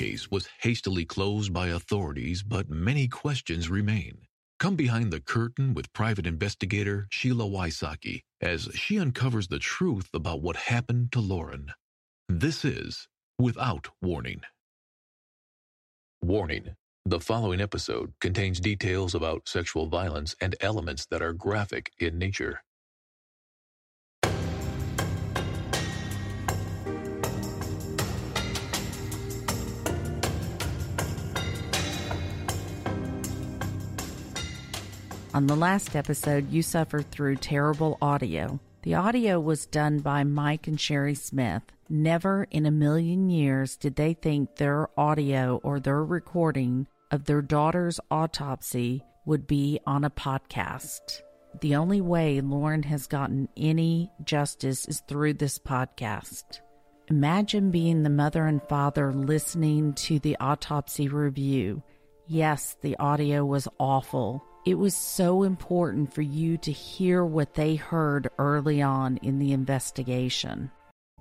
case was hastily closed by authorities, but many questions remain. Come behind the curtain with private investigator Sheila Wysocki as she uncovers the truth about what happened to Lauren. This is Without Warning. Warning The following episode contains details about sexual violence and elements that are graphic in nature. On the last episode, you suffered through terrible audio. The audio was done by Mike and Sherry Smith. Never in a million years did they think their audio or their recording of their daughter's autopsy would be on a podcast. The only way Lauren has gotten any justice is through this podcast. Imagine being the mother and father listening to the autopsy review. Yes, the audio was awful. It was so important for you to hear what they heard early on in the investigation.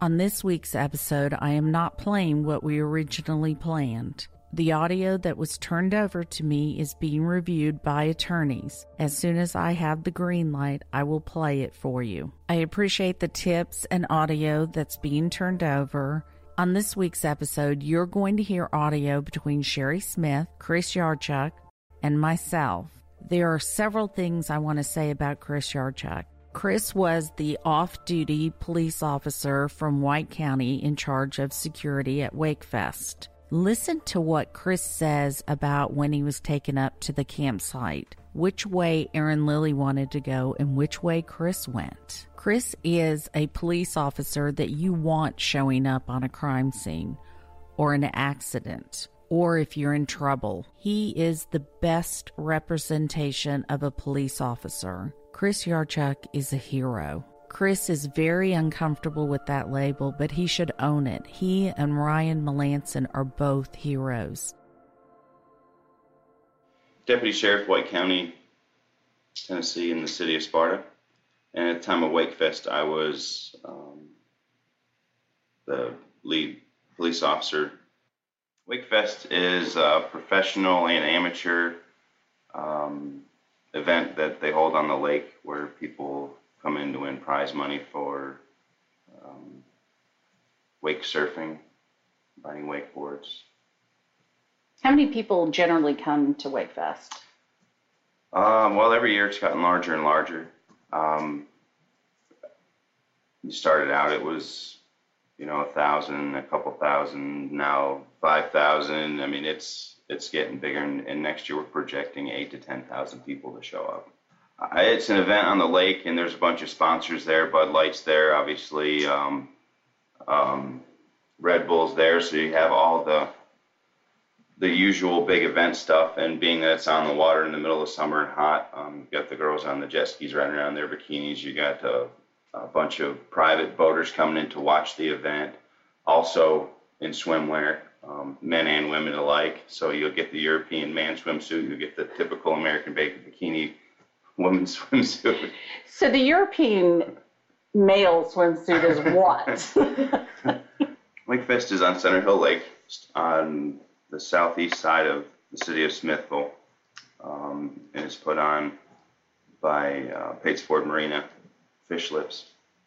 On this week's episode, I am not playing what we originally planned. The audio that was turned over to me is being reviewed by attorneys. As soon as I have the green light, I will play it for you. I appreciate the tips and audio that's being turned over. On this week's episode, you're going to hear audio between Sherry Smith, Chris Yarchuk, and myself. There are several things I want to say about Chris Yarchuk. Chris was the off duty police officer from White County in charge of security at Wakefest. Listen to what Chris says about when he was taken up to the campsite, which way Aaron Lilly wanted to go, and which way Chris went. Chris is a police officer that you want showing up on a crime scene or an accident or if you're in trouble. He is the best representation of a police officer. Chris Yarchuk is a hero. Chris is very uncomfortable with that label, but he should own it. He and Ryan Melanson are both heroes. Deputy Sheriff, White County, Tennessee, in the city of Sparta. And at the time of Wakefest, I was um, the lead police officer Wakefest is a professional and amateur um, event that they hold on the lake where people come in to win prize money for um, wake surfing, riding wakeboards. How many people generally come to Wakefest? Um, well, every year it's gotten larger and larger. Um, we started out, it was you know, a thousand, a couple thousand, now five thousand. I mean, it's it's getting bigger, and, and next year we're projecting eight to ten thousand people to show up. It's an event on the lake, and there's a bunch of sponsors there. Bud Light's there, obviously. Um, um, Red Bull's there, so you have all the the usual big event stuff. And being that it's on the water in the middle of summer and hot, um, you got the girls on the jet skis riding around in their bikinis. You got uh, a bunch of private boaters coming in to watch the event, also in swimwear, um, men and women alike. So you'll get the European man swimsuit, you'll get the typical American bikini woman swimsuit. So the European male swimsuit is what? Wakefest is on Center Hill Lake on the southeast side of the city of Smithville, um, and it's put on by uh, Pates Ford Marina Fishlipz.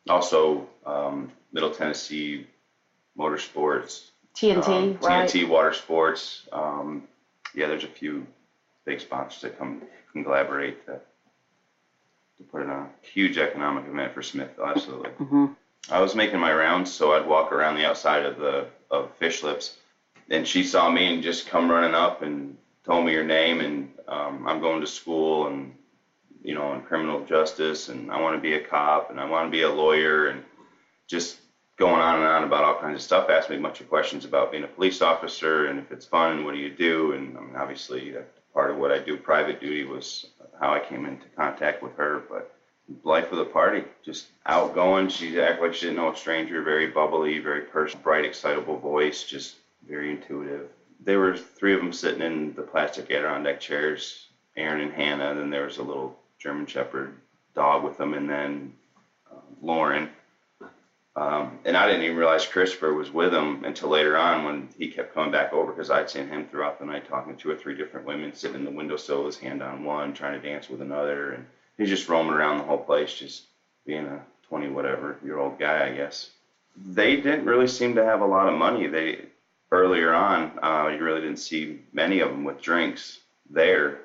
Also, um, Middle Tennessee Motorsports. TNT, um, right? TNT Water Sports. Um, yeah, there's a few big sponsors that come can collaborate to, to put it on. Huge economic event for Smithville, absolutely. Mm-hmm. I was making my rounds, so I'd walk around the outside of the of Fishlipz, and she saw me and just come running up and told me your name, and um, I'm going to school, and you know, in criminal justice, and I want to be a cop, and I want to be a lawyer, and just going on and on about all kinds of stuff. Asked me a bunch of questions about being a police officer, and if it's fun, what do you do? And I mean, obviously, uh, part of what I do, private duty, was how I came into contact with her. But life of the party, just outgoing. She acted like she didn't know a stranger. Very bubbly, very personal, bright, excitable voice, just very intuitive. There were three of them sitting in the plastic Adirondack chairs, Aaron and Hannah. And then there was a little German Shepherd dog with them, and then uh, Lauren. Um, and I didn't even realize Christopher was with him until later on when he kept coming back over because I'd seen him throughout the night talking to two or three different women sitting in the windowsill, his hand on one, trying to dance with another, and he's just roaming around the whole place, just being a 20 whatever year old guy, I guess. They didn't really seem to have a lot of money. They earlier on, uh, you really didn't see many of them with drinks there,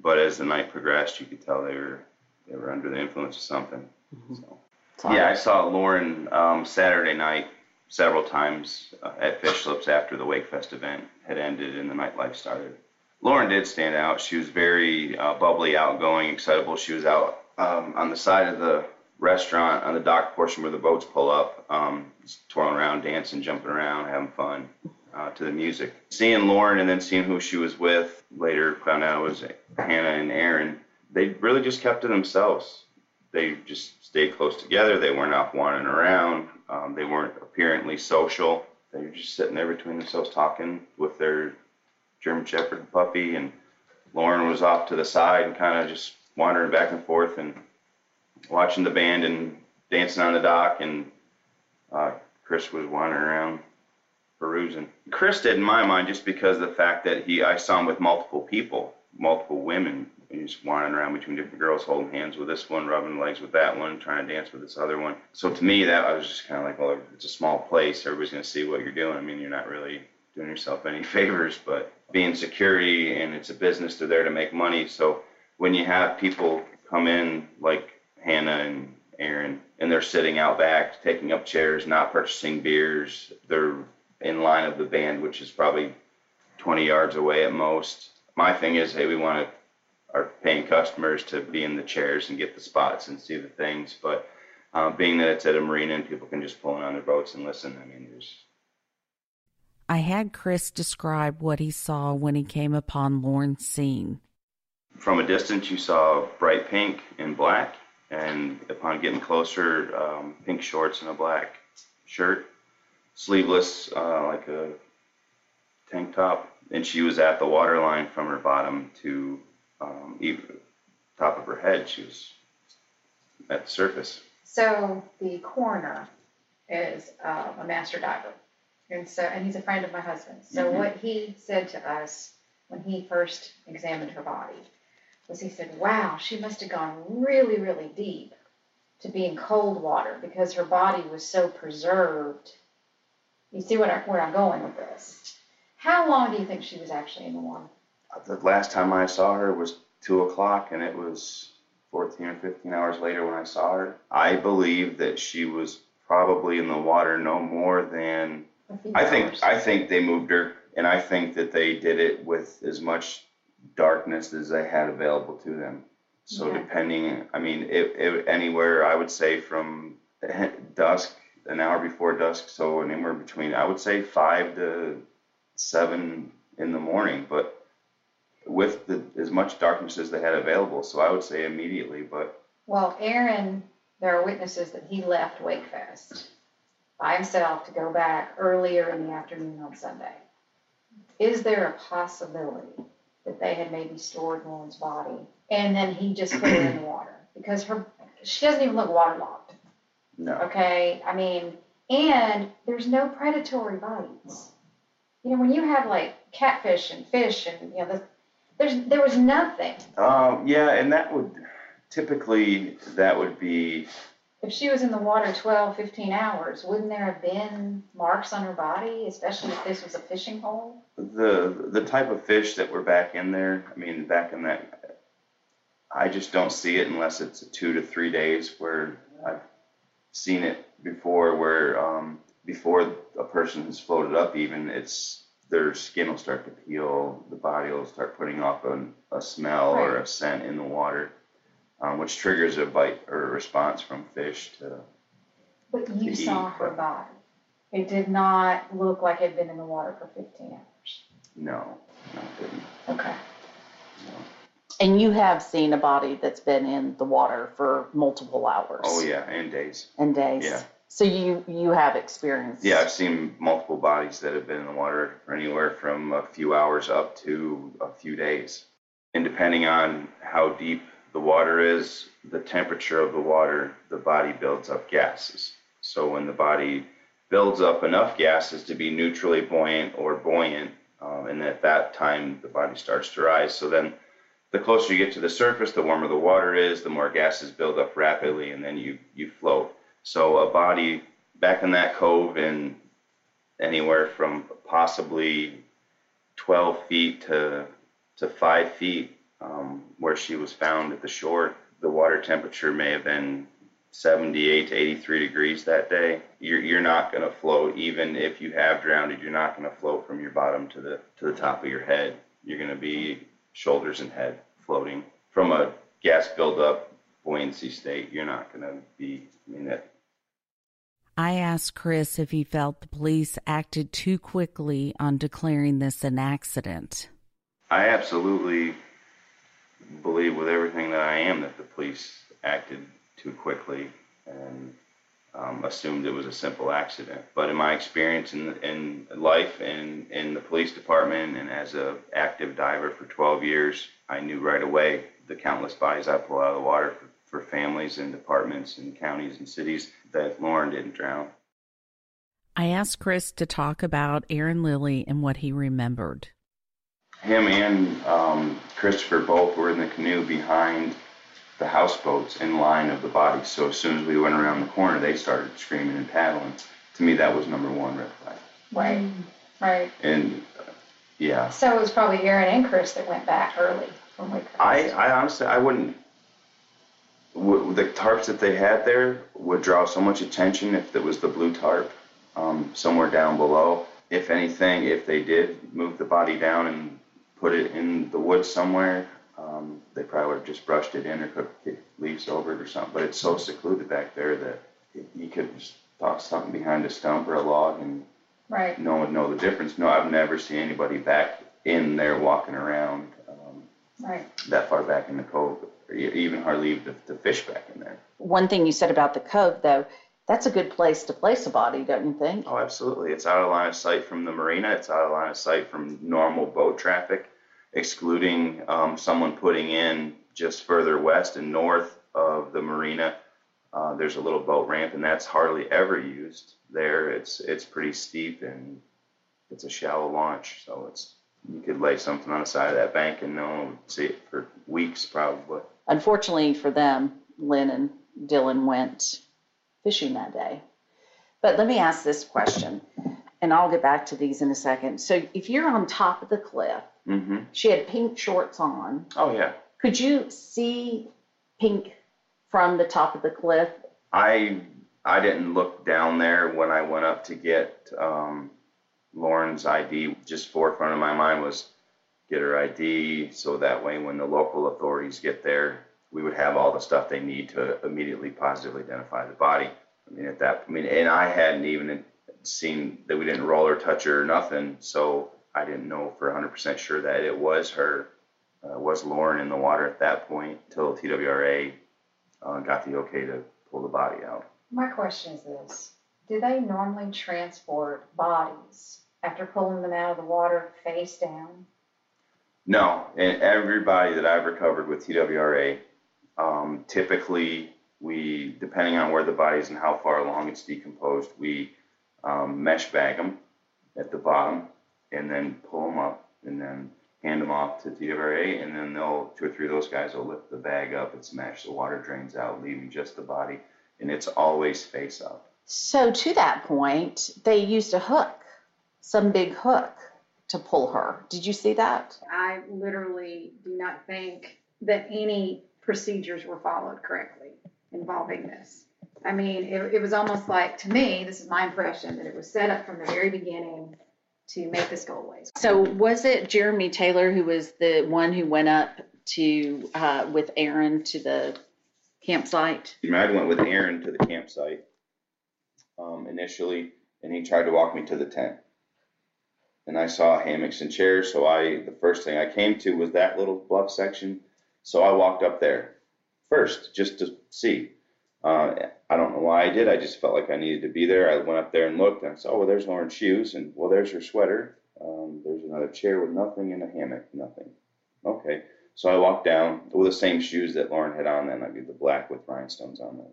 but as the night progressed, you could tell they were they were under the influence of something. Mm-hmm. So. Yeah, I saw Lauren um, Saturday night several times uh, at Fishlipz after the Wakefest event had ended and the nightlife started. Lauren did stand out. She was very uh, bubbly, outgoing, excitable. She was out um, on the side of the restaurant on the dock portion where the boats pull up, um, twirling around, dancing, jumping around, having fun uh, to the music. Seeing Lauren and then seeing who she was with later, found out it was Hannah and Aaron. They really just kept to themselves they just stayed close together. They weren't off wandering around. Um, they weren't apparently social. They were just sitting there between themselves talking with their German Shepherd puppy. And Lauren was off to the side and kind of just wandering back and forth and watching the band and dancing on the dock. And uh, Chris was wandering around perusing. Chris did in my mind just because of the fact that he I saw him with multiple people, multiple women just wandering around between different girls, holding hands with this one, rubbing legs with that one, trying to dance with this other one. So to me, that I was just kind of like, well, it's a small place. Everybody's going to see what you're doing. I mean, you're not really doing yourself any favors, but being security and it's a business, they're there to make money. So when you have people come in like Hannah and Aaron, and they're sitting out back, taking up chairs, not purchasing beers, they're in line of the band, which is probably 20 yards away at most. My thing is, hey, we want our paying customers to be in the chairs and get the spots and see the things. But um, being that it's at a marina and people can just pull in on their boats and listen, I mean, there's. I had Chris describe what he saw when he came upon Lauren's scene. From a distance, you saw bright pink and black, and upon getting closer, um, pink shorts and a black shirt, sleeveless, uh, like a tank top, and she was at the waterline from her bottom to um, even top of her head, she was at the surface. So the coroner is uh, a master diver, and so and he's a friend of my husband's. So mm-hmm. what he said to us when he first examined her body was he said, "Wow, she must have gone really, really deep to be in cold water because her body was so preserved." You see what I, where I'm going with this? How long do you think she was actually in the water? Uh, the last time I saw her was two o'clock, and it was 14 or 15 hours later when I saw her. I believe that she was probably in the water no more than I think. I think they moved her, and I think that they did it with as much darkness as they had available to them. So yeah. depending, I mean, it, it, anywhere I would say from dusk, an hour before dusk, so anywhere between I would say five to seven in the morning, but with the, as much darkness as they had available. So I would say immediately, but. Well, Aaron, there are witnesses that he left Wakefest by himself to go back earlier in the afternoon on Sunday. Is there a possibility that they had maybe stored Lauren's body and then he just put her in the water? Because her she doesn't even look waterlogged. No. Okay, I mean, and there's no predatory bites. You know, when you have like catfish and fish and you know the there's, there was nothing. Um, yeah, and that would, typically, that would be, If she was in the water 12, 15 hours, wouldn't there have been marks on her body, especially if this was a fishing hole? the, the type of fish that were back in there, I mean, back in that, I just don't see it unless it's two to three days where I've seen it before where, um, before a person has floated up even, it's their skin will start to peel, the body will start putting off a, a smell right. or a scent in the water, um, which triggers a bite or a response from fish to. But you to saw eat. her body. It did not look like it had been in the water for 15 hours. No, no, it didn't. Okay. No. And you have seen a body that's been in the water for multiple hours. Oh yeah, and days. And days. Yeah. So you you have experience. Yeah, I've seen multiple bodies that have been in the water for anywhere from a few hours up to a few days. And depending on how deep the water is, the temperature of the water, the body builds up gases. So when the body builds up enough gases to be neutrally buoyant or buoyant, um, and at that time the body starts to rise. So then the closer you get to the surface, the warmer the water is, the more gases build up rapidly, and then you, you float. So a body back in that cove in anywhere from possibly 12 feet to, to 5 feet um, where she was found at the shore, the water temperature may have been 78 to 83 degrees that day. You're, you're not going to float, even if you have drowned, you're not going to float from your bottom to the, to the top of your head. You're going to be shoulders and head floating. From a gas buildup buoyancy state, you're not going to be, I mean, that I asked Chris if he felt the police acted too quickly on declaring this an accident. I absolutely believe with everything that I am that the police acted too quickly and um, assumed it was a simple accident. But in my experience in, in life and in the police department and as an active diver for 12 years, I knew right away the countless bodies I pull out of the water for, for families and departments and counties and cities that Lauren didn't drown. I asked Chris to talk about Aaron Lilly and what he remembered. Him and um, Christopher both were in the canoe behind the houseboats in line of the bodies. So as soon as we went around the corner, they started screaming and paddling. To me, that was number one red flag. Right, right. And uh, yeah, So it was probably Aaron and Chris that went back early when we I. I honestly, I wouldn't. W- the tarps that they had there would draw so much attention if it was the blue tarp um, somewhere down below. If anything, if they did move the body down and put it in the woods somewhere, um, they probably would have just brushed it in or cooked leaves over it or something. But it's so secluded back there that you could just toss something behind a stump or a log and Right, no one would know the difference. No, I've never seen anybody back in there walking around. Um, right. that far back in the cove, even hardly even the, the fish back in there. One thing you said about the cove, though, that's a good place to place a body, don't you think? Oh, absolutely. It's out of line of sight from the marina. It's out of line of sight from normal boat traffic, excluding um, someone putting in just further west and north of the marina. Uh, there's a little boat ramp, and that's hardly ever used there. It's it's pretty steep and it's a shallow launch, so it's you could lay something on the side of that bank and no one would see it for weeks probably. Unfortunately for them, Lynn and Dylan went fishing that day. But let me ask this question, and I'll get back to these in a second. So if you're on top of the cliff, hmm she had pink shorts on. Oh yeah. Could you see pink from the top of the cliff? I I didn't look down there when I went up to get um, Lauren's ID. Just forefront of my mind was get her ID, so that way when the local authorities get there, we would have all the stuff they need to immediately positively identify the body. I mean, at that, I mean, and I hadn't even seen that we didn't roll or touch her or nothing, so I didn't know for 100% sure that it was her, uh, was Lauren in the water at that point until TWRA uh, got the okay to pull the body out. My question is this, do they normally transport bodies after pulling them out of the water face down? No, and everybody that I've recovered with TWRA, um, typically we, depending on where the body is and how far along it's decomposed, we um, mesh bag them at the bottom and then pull them up and then hand them off to TWRA and then they'll, two or three of those guys will lift the bag up, it's meshed, the water drains out, leaving just the body, and it's always face up. So to that point, they used a hook, some big hook to pull her. Did you see that? I literally do not think that any procedures were followed correctly involving this. I mean, it, it was almost like, to me, this is my impression, that it was set up from the very beginning to make this go away. So was it Jeremy Taylor who was the one who went up to uh, with Aaron to the campsite? I went with Aaron to the campsite um, initially, and he tried to walk me to the tent. And I saw hammocks and chairs, so I the first thing I came to was that little bluff section. So I walked up there first just to see. Uh, I don't know why I did. I just felt like I needed to be there. I went up there and looked, and I saw, oh, well, there's Lauren's shoes, and well, there's her sweater. Um, there's another chair with nothing and a hammock, nothing. Okay. So I walked down with the same shoes that Lauren had on then. I mean, the black with rhinestones on the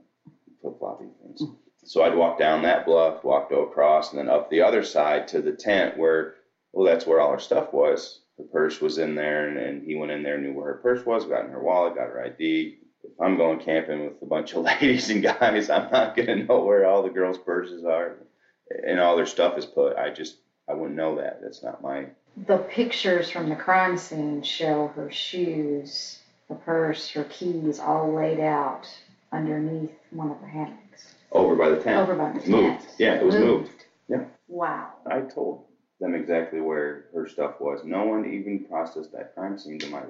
flip floppy things. So I'd walk down that bluff, walk across, and then up the other side to the tent where, well, that's where all her stuff was. Her purse was in there, and, and he went in there, knew where her purse was, got in her wallet, got her ID. If I'm going camping with a bunch of ladies and guys, I'm not gonna know where all the girls' purses are and all their stuff is put. I just, I wouldn't know that. That's not my. The pictures from the crime scene show her shoes, her purse, her keys all laid out underneath one of the hammocks. Over by the tent. Over by the It's moved. Yeah, it was moved. Yeah. Wow. I told them exactly where her stuff was. No one even processed that crime scene to my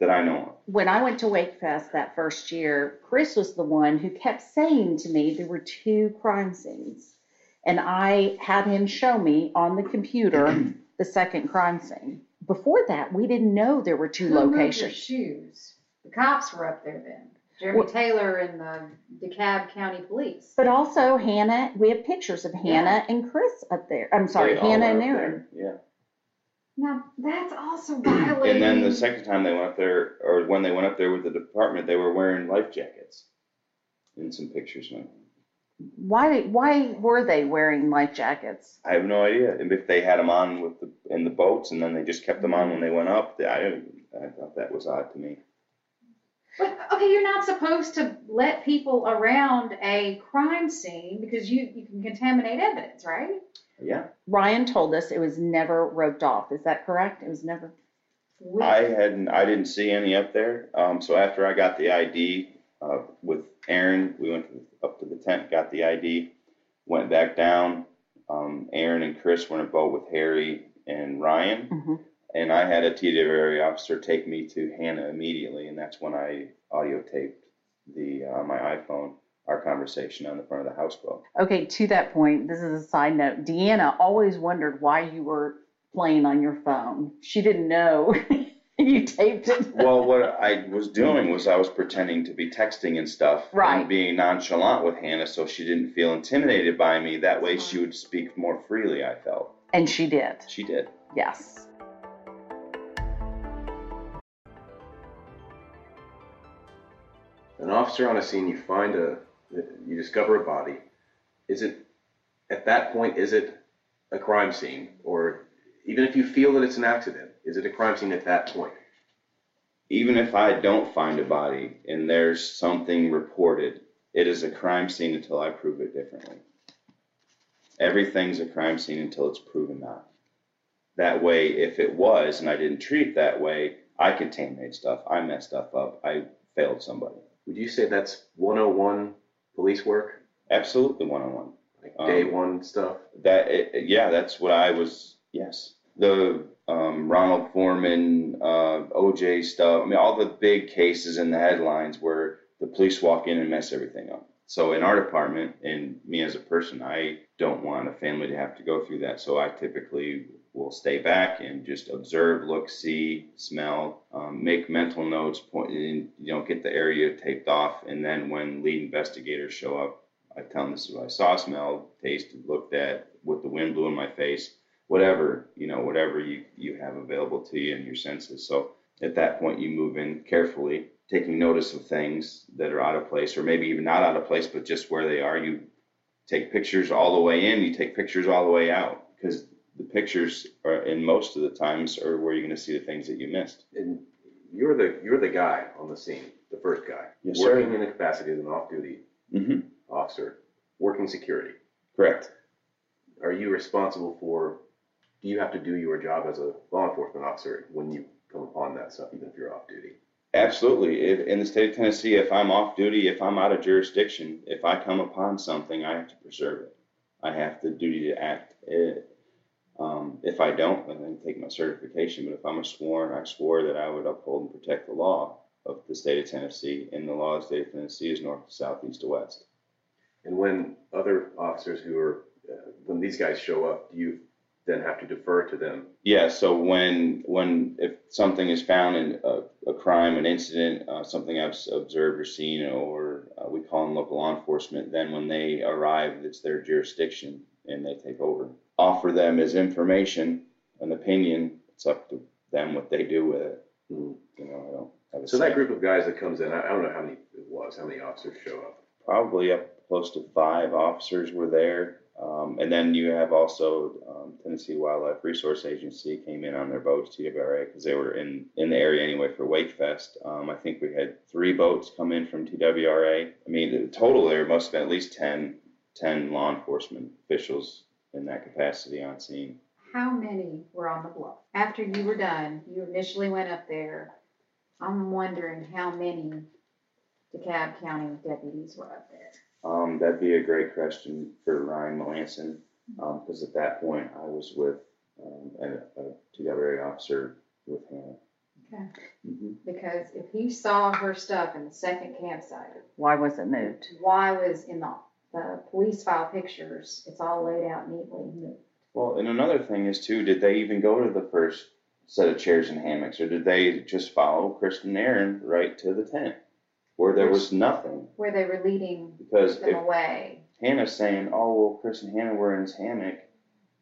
that I know of. When I went to Wakefest that first year, Chris was the one who kept saying to me there were two crime scenes. And I had him show me on the computer the second crime scene. Before that, we didn't know there were two Who moved your locations. shoes? The cops were up there then. Jeremy Well- Taylor and the DeKalb County Police. But also Hannah, we have pictures of Hannah and Chris up there. I'm sorry, They all Hannah went and up Aaron. there, Yeah. Now, that's also violating. And then the second time they went up there, or when they went up there with the department, they were wearing life jackets. In some pictures, man. Why, why were they wearing life jackets? I have no idea. And if they had them on with the in the boats, and then they just kept them on when they went up, I I thought that was odd to me. But, okay, you're not supposed to let people around a crime scene because you, you can contaminate evidence, right? Yeah, Ryan told us it was never roped off. Is that correct? It was never. I hadn't. I didn't see any up there. Um, so after I got the ID uh, with Aaron, we went to, up to the tent, got the ID, went back down. Um, Aaron and Chris were in a boat with Harry and Ryan. Mhm. And I had a TWRA officer take me to Hannah immediately, and that's when I audio taped the uh, my iPhone our conversation on the front of the houseboat. Okay, to that point, this is a side note. Deanna always wondered why you were playing on your phone. She didn't know you taped it. Well, what I was doing was I was pretending to be texting and stuff, Right. and being nonchalant with Hannah, so she didn't feel intimidated by me. That way, she would speak more freely. I felt And she did. she did. Yes. An officer on a scene, you find a, you discover a body. Is it, at that point, is it a crime scene? Or even if you feel that it's an accident, is it a crime scene at that point? Even if I don't find a body and there's something reported, it is a crime scene until I prove it differently. Everything's a crime scene until it's proven not. That way, if it was and I didn't treat it that way, I contaminated stuff. I messed stuff up. I failed somebody. Would you say that's 101 police work? Absolutely one on one. Like Um, day one stuff? That it, it- yeah, that's what I was. Yes, the um, Ronald Goldman, uh, OJ stuff. I mean, all the big cases in the headlines where the police walk in and mess everything up. So in our department, and me as a person, I don't want a family to have to go through that. So I typically will stay back and just observe, look, see, smell, um, make mental notes, point, and, you know, get the area taped off, and then when lead investigators show up, I tell them this is what I saw, smelled, tasted, looked at, what the wind blew in my face, whatever, you know, whatever you, you have available to you in your senses. So at that point, you move in carefully, taking notice of things that are out of place, or maybe even not out of place, but just where they are. You take pictures all the way in, you take pictures all the way out, because the pictures are, in most of the times, are where you're going to see the things that you missed. And you're the, you're the guy on the scene, the first guy. Yes, sir. working in the capacity as an off-duty hmm officer, working security. Correct. Are you responsible for, do you have to do your job as a law enforcement officer when you come upon that stuff, even if you're off duty? Absolutely. If, in the state of Tennessee, if I'm off duty, if I'm out of jurisdiction, if I come upon something, I have to preserve it. I have the duty to act it. Um, if I don't, then I can take my certification. But if I'm a sworn, I swore that I would uphold and protect the law of the state of Tennessee, and the law of the state of Tennessee is north to south, east to west. And when other officers who are, uh, when these guys show up, do you then have to defer to them? Yeah. So when when if something is found in a, a crime, an incident, uh, something I've observed or seen, or uh, we call them local law enforcement, then when they arrive, it's their jurisdiction and they take over. Offer them as information, an opinion. It's up to them what they do with it. Mhm. You know, I don't have a So say. that group of guys that comes in, I, I don't know how many it was, how many officers show up. probably up close to five officers were there. Um, and then you have also um, Tennessee Wildlife Resource Agency came in on their boats, TWRA, because they were in, in the area anyway for Wake Fest. Um, I think we had three boats come in from TWRA. I mean, the total there must have been at least 10, 10 law enforcement officials in that capacity on scene. How many were on the bluff? After you were done, you initially went up there. I'm wondering how many DeKalb County deputies were up there. Um, that'd be a great question for Ryan Melanson, because at that point I was with um, a, a TWRA officer with him. Okay. hmm Because if he saw her stuff in the second campsite, Why was it moved? why was in the, the police file pictures, it's all laid out neatly. Well, and another thing is too, did they even go to the first set of chairs and hammocks, or did they just follow Kristen and Aaron right to the tent where there was nothing? Where they were leading Because them if away. Hannah's saying, "Oh well, Chris and Hannah were in his hammock,"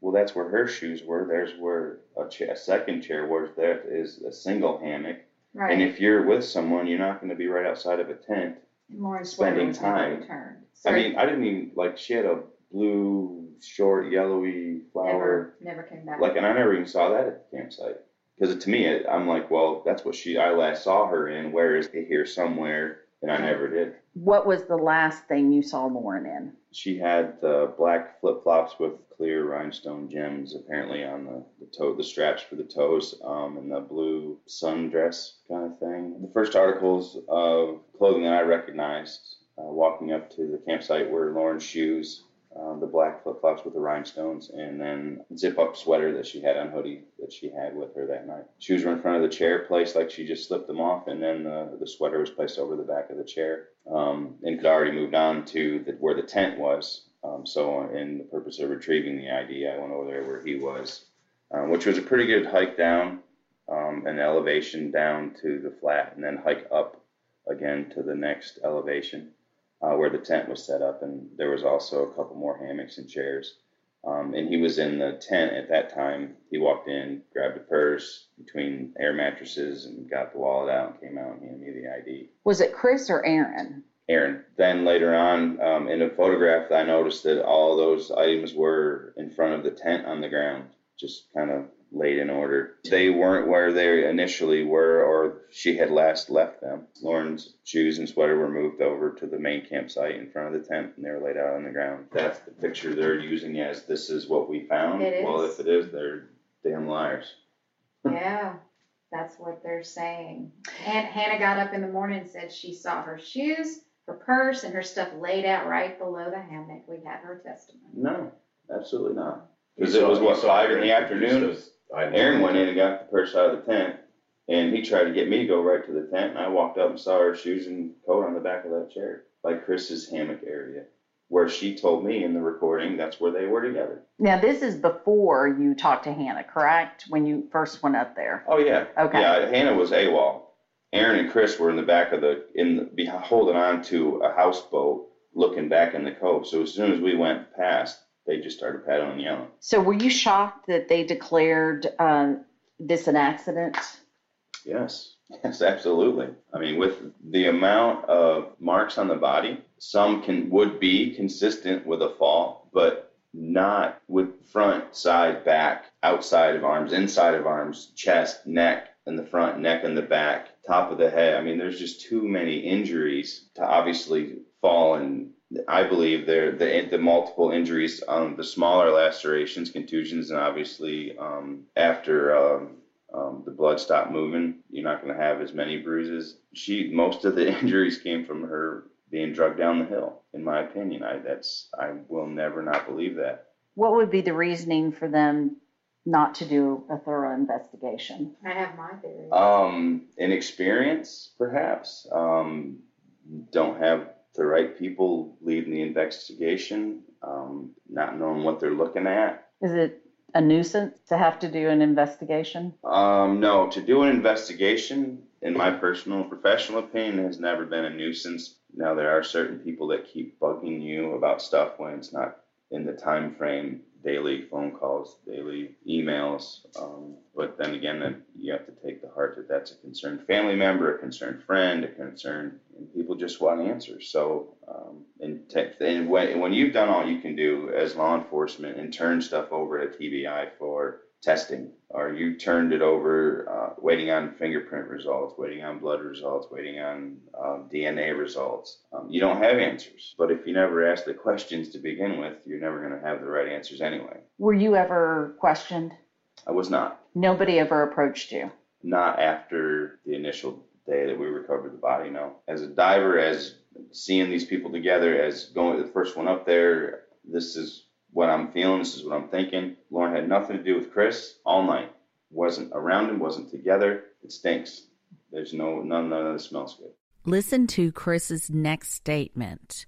well, that's where her shoes were. There's where a, cha- a second chair was. That is a single hammock. Right. And if you're with someone, you're not going to be right outside of a tent. Lauren spending was never time. returned. I mean, I didn't even like she had a blue, short, yellowy flower. never, never came back. Like, and I never even saw that at the campsite. Because to me, it, I'm like, well, that's what she. I last saw her in. Where is it here somewhere? And I uh-huh. never did. What was the last thing you saw Lauren in? She had the black flip flops with clear rhinestone gems, apparently on the, the toe, the straps for the toes, um, and the blue sundress kind of thing. The first articles of clothing that I recognized uh, walking up to the campsite were Lauren's shoes, uh, the black flip flops with the rhinestones, and then zip up sweater that she had on hoodie that she had with her that night. Shoes were in front of the chair, placed like she just slipped them off, and then the, the sweater was placed over the back of the chair. Um, and could already moved on to the, where the tent was. Um, so, in the purpose of retrieving the ID, I went over there where he was, um, which was a pretty good hike down, um, an elevation down to the flat, and then hike up again to the next elevation uh, where the tent was set up, and there was also a couple more hammocks and chairs. Um, and he was in the tent at that time. He walked in, grabbed a purse between air mattresses, and got the wallet out and came out and handed me the ID. Was it Chris or Aaron? Aaron. Then later on, um, in a photograph, I noticed that all those items were in front of the tent on the ground, just kind of laid in order. They weren't where they initially were, or she had last left them. Lauren's shoes and sweater were moved over to the main campsite in front of the tent, and they were laid out on the ground. That's the picture they're using as this is what we found. It Well, is. if it is, they're damn liars. Yeah, that's what they're saying. And Hannah got up in the morning and said she saw her shoes, her purse, and her stuff laid out right below the hammock. We had her testimony. No, absolutely not. Because it was what five in the Aaron produce afternoon. Items. Aaron went in and got the purse out of the tent, and he tried to get me to go right to the tent, and I walked up and saw her shoes and coat on the back of that chair, like Chris's hammock area, where she told me in the recording that's where they were together. Now, this is before you talked to Hannah, correct? When you first went up there? Oh yeah, Okay. yeah. Hannah was AWOL. Aaron and Chris were in the back of the in the, holding on to a houseboat, looking back in the cove. So as soon as we went past, they just started paddling and yelling. So were you shocked that they declared uh, this an accident? Yes, yes, absolutely. I mean, with the amount of marks on the body, some can would be consistent with a fall, but not with front, side, back, outside of arms, inside of arms, chest, neck, in the front, neck and the back, top of the head. I mean, there's just too many injuries to obviously fall and I believe there the the multiple injuries, um, the smaller lacerations, contusions, and obviously um, after um, um, the blood stopped moving, you're not going to have as many bruises. She most of the injuries came from her being drugged down the hill. In my opinion, I that's I will never not believe that. What would be the reasoning for them not to do a thorough investigation? I have my theory. Um, inexperience, perhaps. Um, don't have the right people leading the investigation. Um, not knowing what they're looking at. Is it a nuisance to have to do an investigation? Um, no, to do an investigation, in my personal professional opinion, has never been a nuisance. Now there are certain people that keep bugging you about stuff when it's not in the time frame, daily phone calls, daily emails. Um, but then again, you have to take the heart that that's a concerned family member, a concerned friend, a concerned, and people just want answers. So um, and, te- and when, when you've done all you can do as law enforcement and turn stuff over to TBI for testing, or you turned it over uh, waiting on fingerprint results, waiting on blood results, waiting on um, DNA results, um, you don't have answers. But if you never ask the questions to begin with, you're never going to have the right answers anyway. Were you ever questioned? I was not. Nobody ever approached you. Not after the initial day that we recovered the body, no. As a diver, as seeing these people together, as going the first one up there, this is what I'm feeling, this is what I'm thinking. Lauren had nothing to do with Chris all night. Wasn't around him, wasn't together. It stinks. There's no none none of this smells good. Listen to Chris's next statement.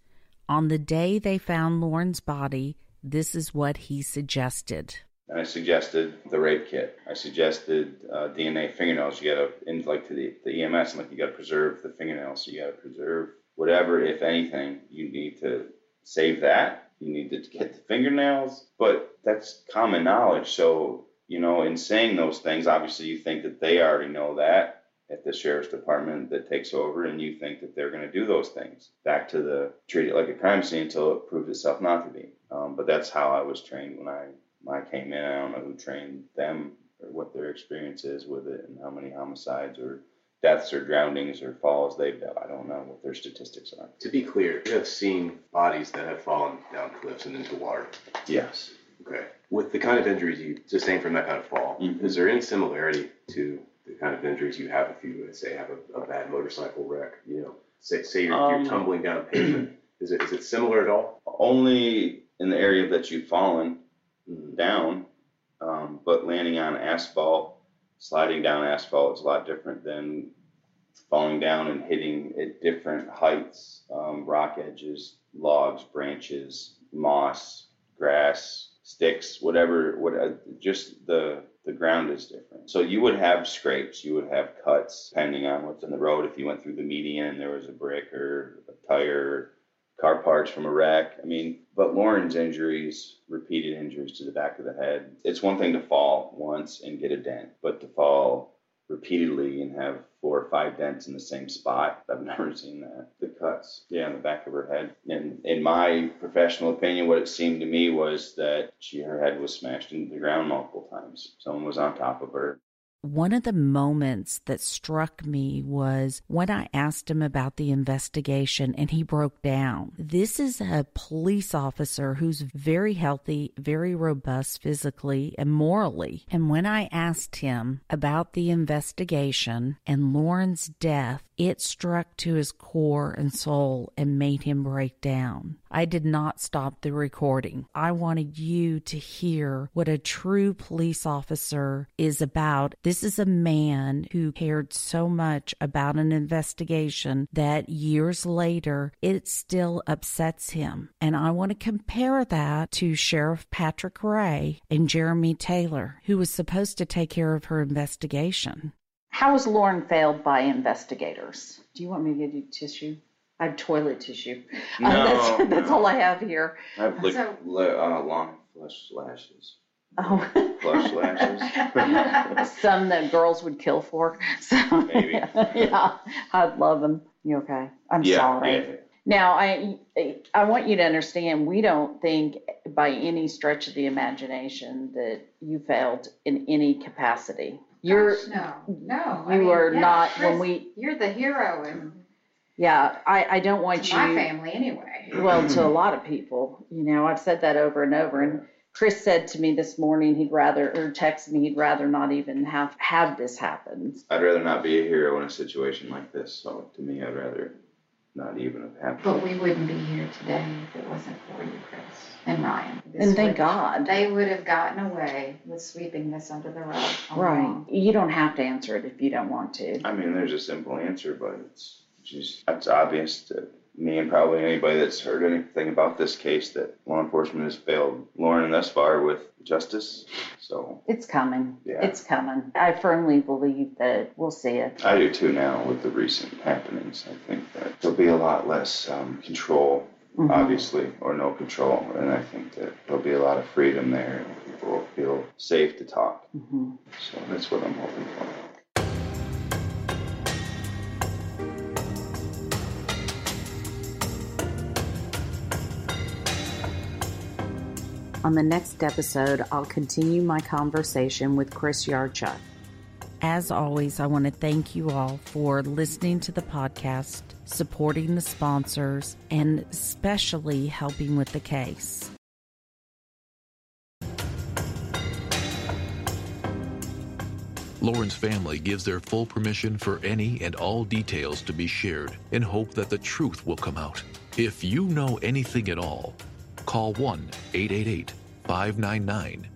On the day they found Lauren's body, this is what he suggested. And I suggested the rape kit. I suggested uh, DNA fingernails. You got to, in like to the, the EMS, I'm like, you got to preserve the fingernails. So you got to preserve whatever, if anything, you need to save that. You need to get the fingernails. But that's common knowledge. So, you know, in saying those things, obviously you think that they already know that at the sheriff's department that takes over, and you think that they're going to do those things. Back to the treat it like a crime scene until it proves itself not to be. Um, but that's how I was trained when I when I came in. I don't know who trained them or what their experience is with it and how many homicides or deaths or drownings or falls they've done. I don't know what their statistics are. To be clear, you have seen bodies that have fallen down cliffs and into water. Yes. Okay. With the kind of injuries you sustain from that kind of fall, Mhm. is there any similarity to the kind of injuries you have if you, say, have a, a bad motorcycle wreck? You know, say, say you're, Um, you're tumbling down a pavement. Is it, is it similar at all? Only in the area that you've fallen Mhm. down, um, but landing on asphalt, sliding down asphalt is a lot different than falling down and hitting at different heights, um, rock edges, logs, branches, moss, grass, sticks, whatever. What uh, just the the ground is different. So you would have scrapes, you would have cuts, depending on what's in the road. If you went through the median there was a brick or a tire car parts from a wreck. I mean, but Lauren's injuries, repeated injuries to the back of the head. It's one thing to fall once and get a dent, but to fall repeatedly and have four or five dents in the same spot, I've never seen that. The cuts, yeah, on the back of her head. And in my professional opinion, what it seemed to me was that she her head was smashed into the ground multiple times. Someone was on top of her. One of the moments that struck me was when I asked him about the investigation and he broke down. This is a police officer who's very healthy, very robust physically and morally. And when I asked him about the investigation and Lauren's death, it struck to his core and soul and made him break down. I did not stop the recording. I wanted you to hear what a true police officer is about. This is a man who cared so much about an investigation that years later it still upsets him. And I want to compare that to Sheriff Patrick Ray and Jeremy Taylor, who was supposed to take care of her investigation. How was Lauren failed by investigators? Do you want me to give you tissue? I have toilet tissue. Uh, No, that's, that's no. all I have here. I have like So- le- uh, long flush lashes. Oh. Flush lashes. Some that girls would kill for. So, Maybe. yeah, I'd love them. You okay? I'm yeah, sorry. yeah. Now, I I want you to understand we don't think by any stretch of the imagination that you failed in any capacity. You're Gosh, no, no. I you mean, are yeah, not Chris, when we You're the hero and yeah, I I don't want to you my family anyway. well to a lot of people. You know, I've said that over and over and Chris said to me this morning he'd rather or texted me he'd rather not even have have this happen. I'd rather not be a hero in a situation like this. So to me, I'd rather not even have happened. But we wouldn't be here today if it wasn't for you, Chris and Ryan. This And thank would- God. They would have gotten away with sweeping this under the rug. all Right. along. You don't have to answer it if you don't want to. I mean, there's a simple answer, but it's just it's obvious to me and probably anybody that's heard anything about this case that law enforcement has failed Lauren thus far with justice. So It's coming. Yeah. It's coming. I firmly believe that we'll see it. I do too now with the recent happenings. I think that there'll be a lot less um, control, Mhm. obviously, or no control, and I think that there'll be a lot of freedom there. People will feel safe to talk. Mhm. So that's what I'm hoping for. On the next episode, I'll continue my conversation with Chris Yarchuk. As always, I want to thank you all for listening to the podcast, supporting the sponsors, and especially helping with the case. Lauren's family gives their full permission for any and all details to be shared in hope that the truth will come out. If you know anything at all, call 1 888 599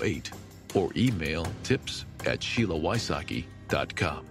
0008 or email tips at SheilaWysocki.com.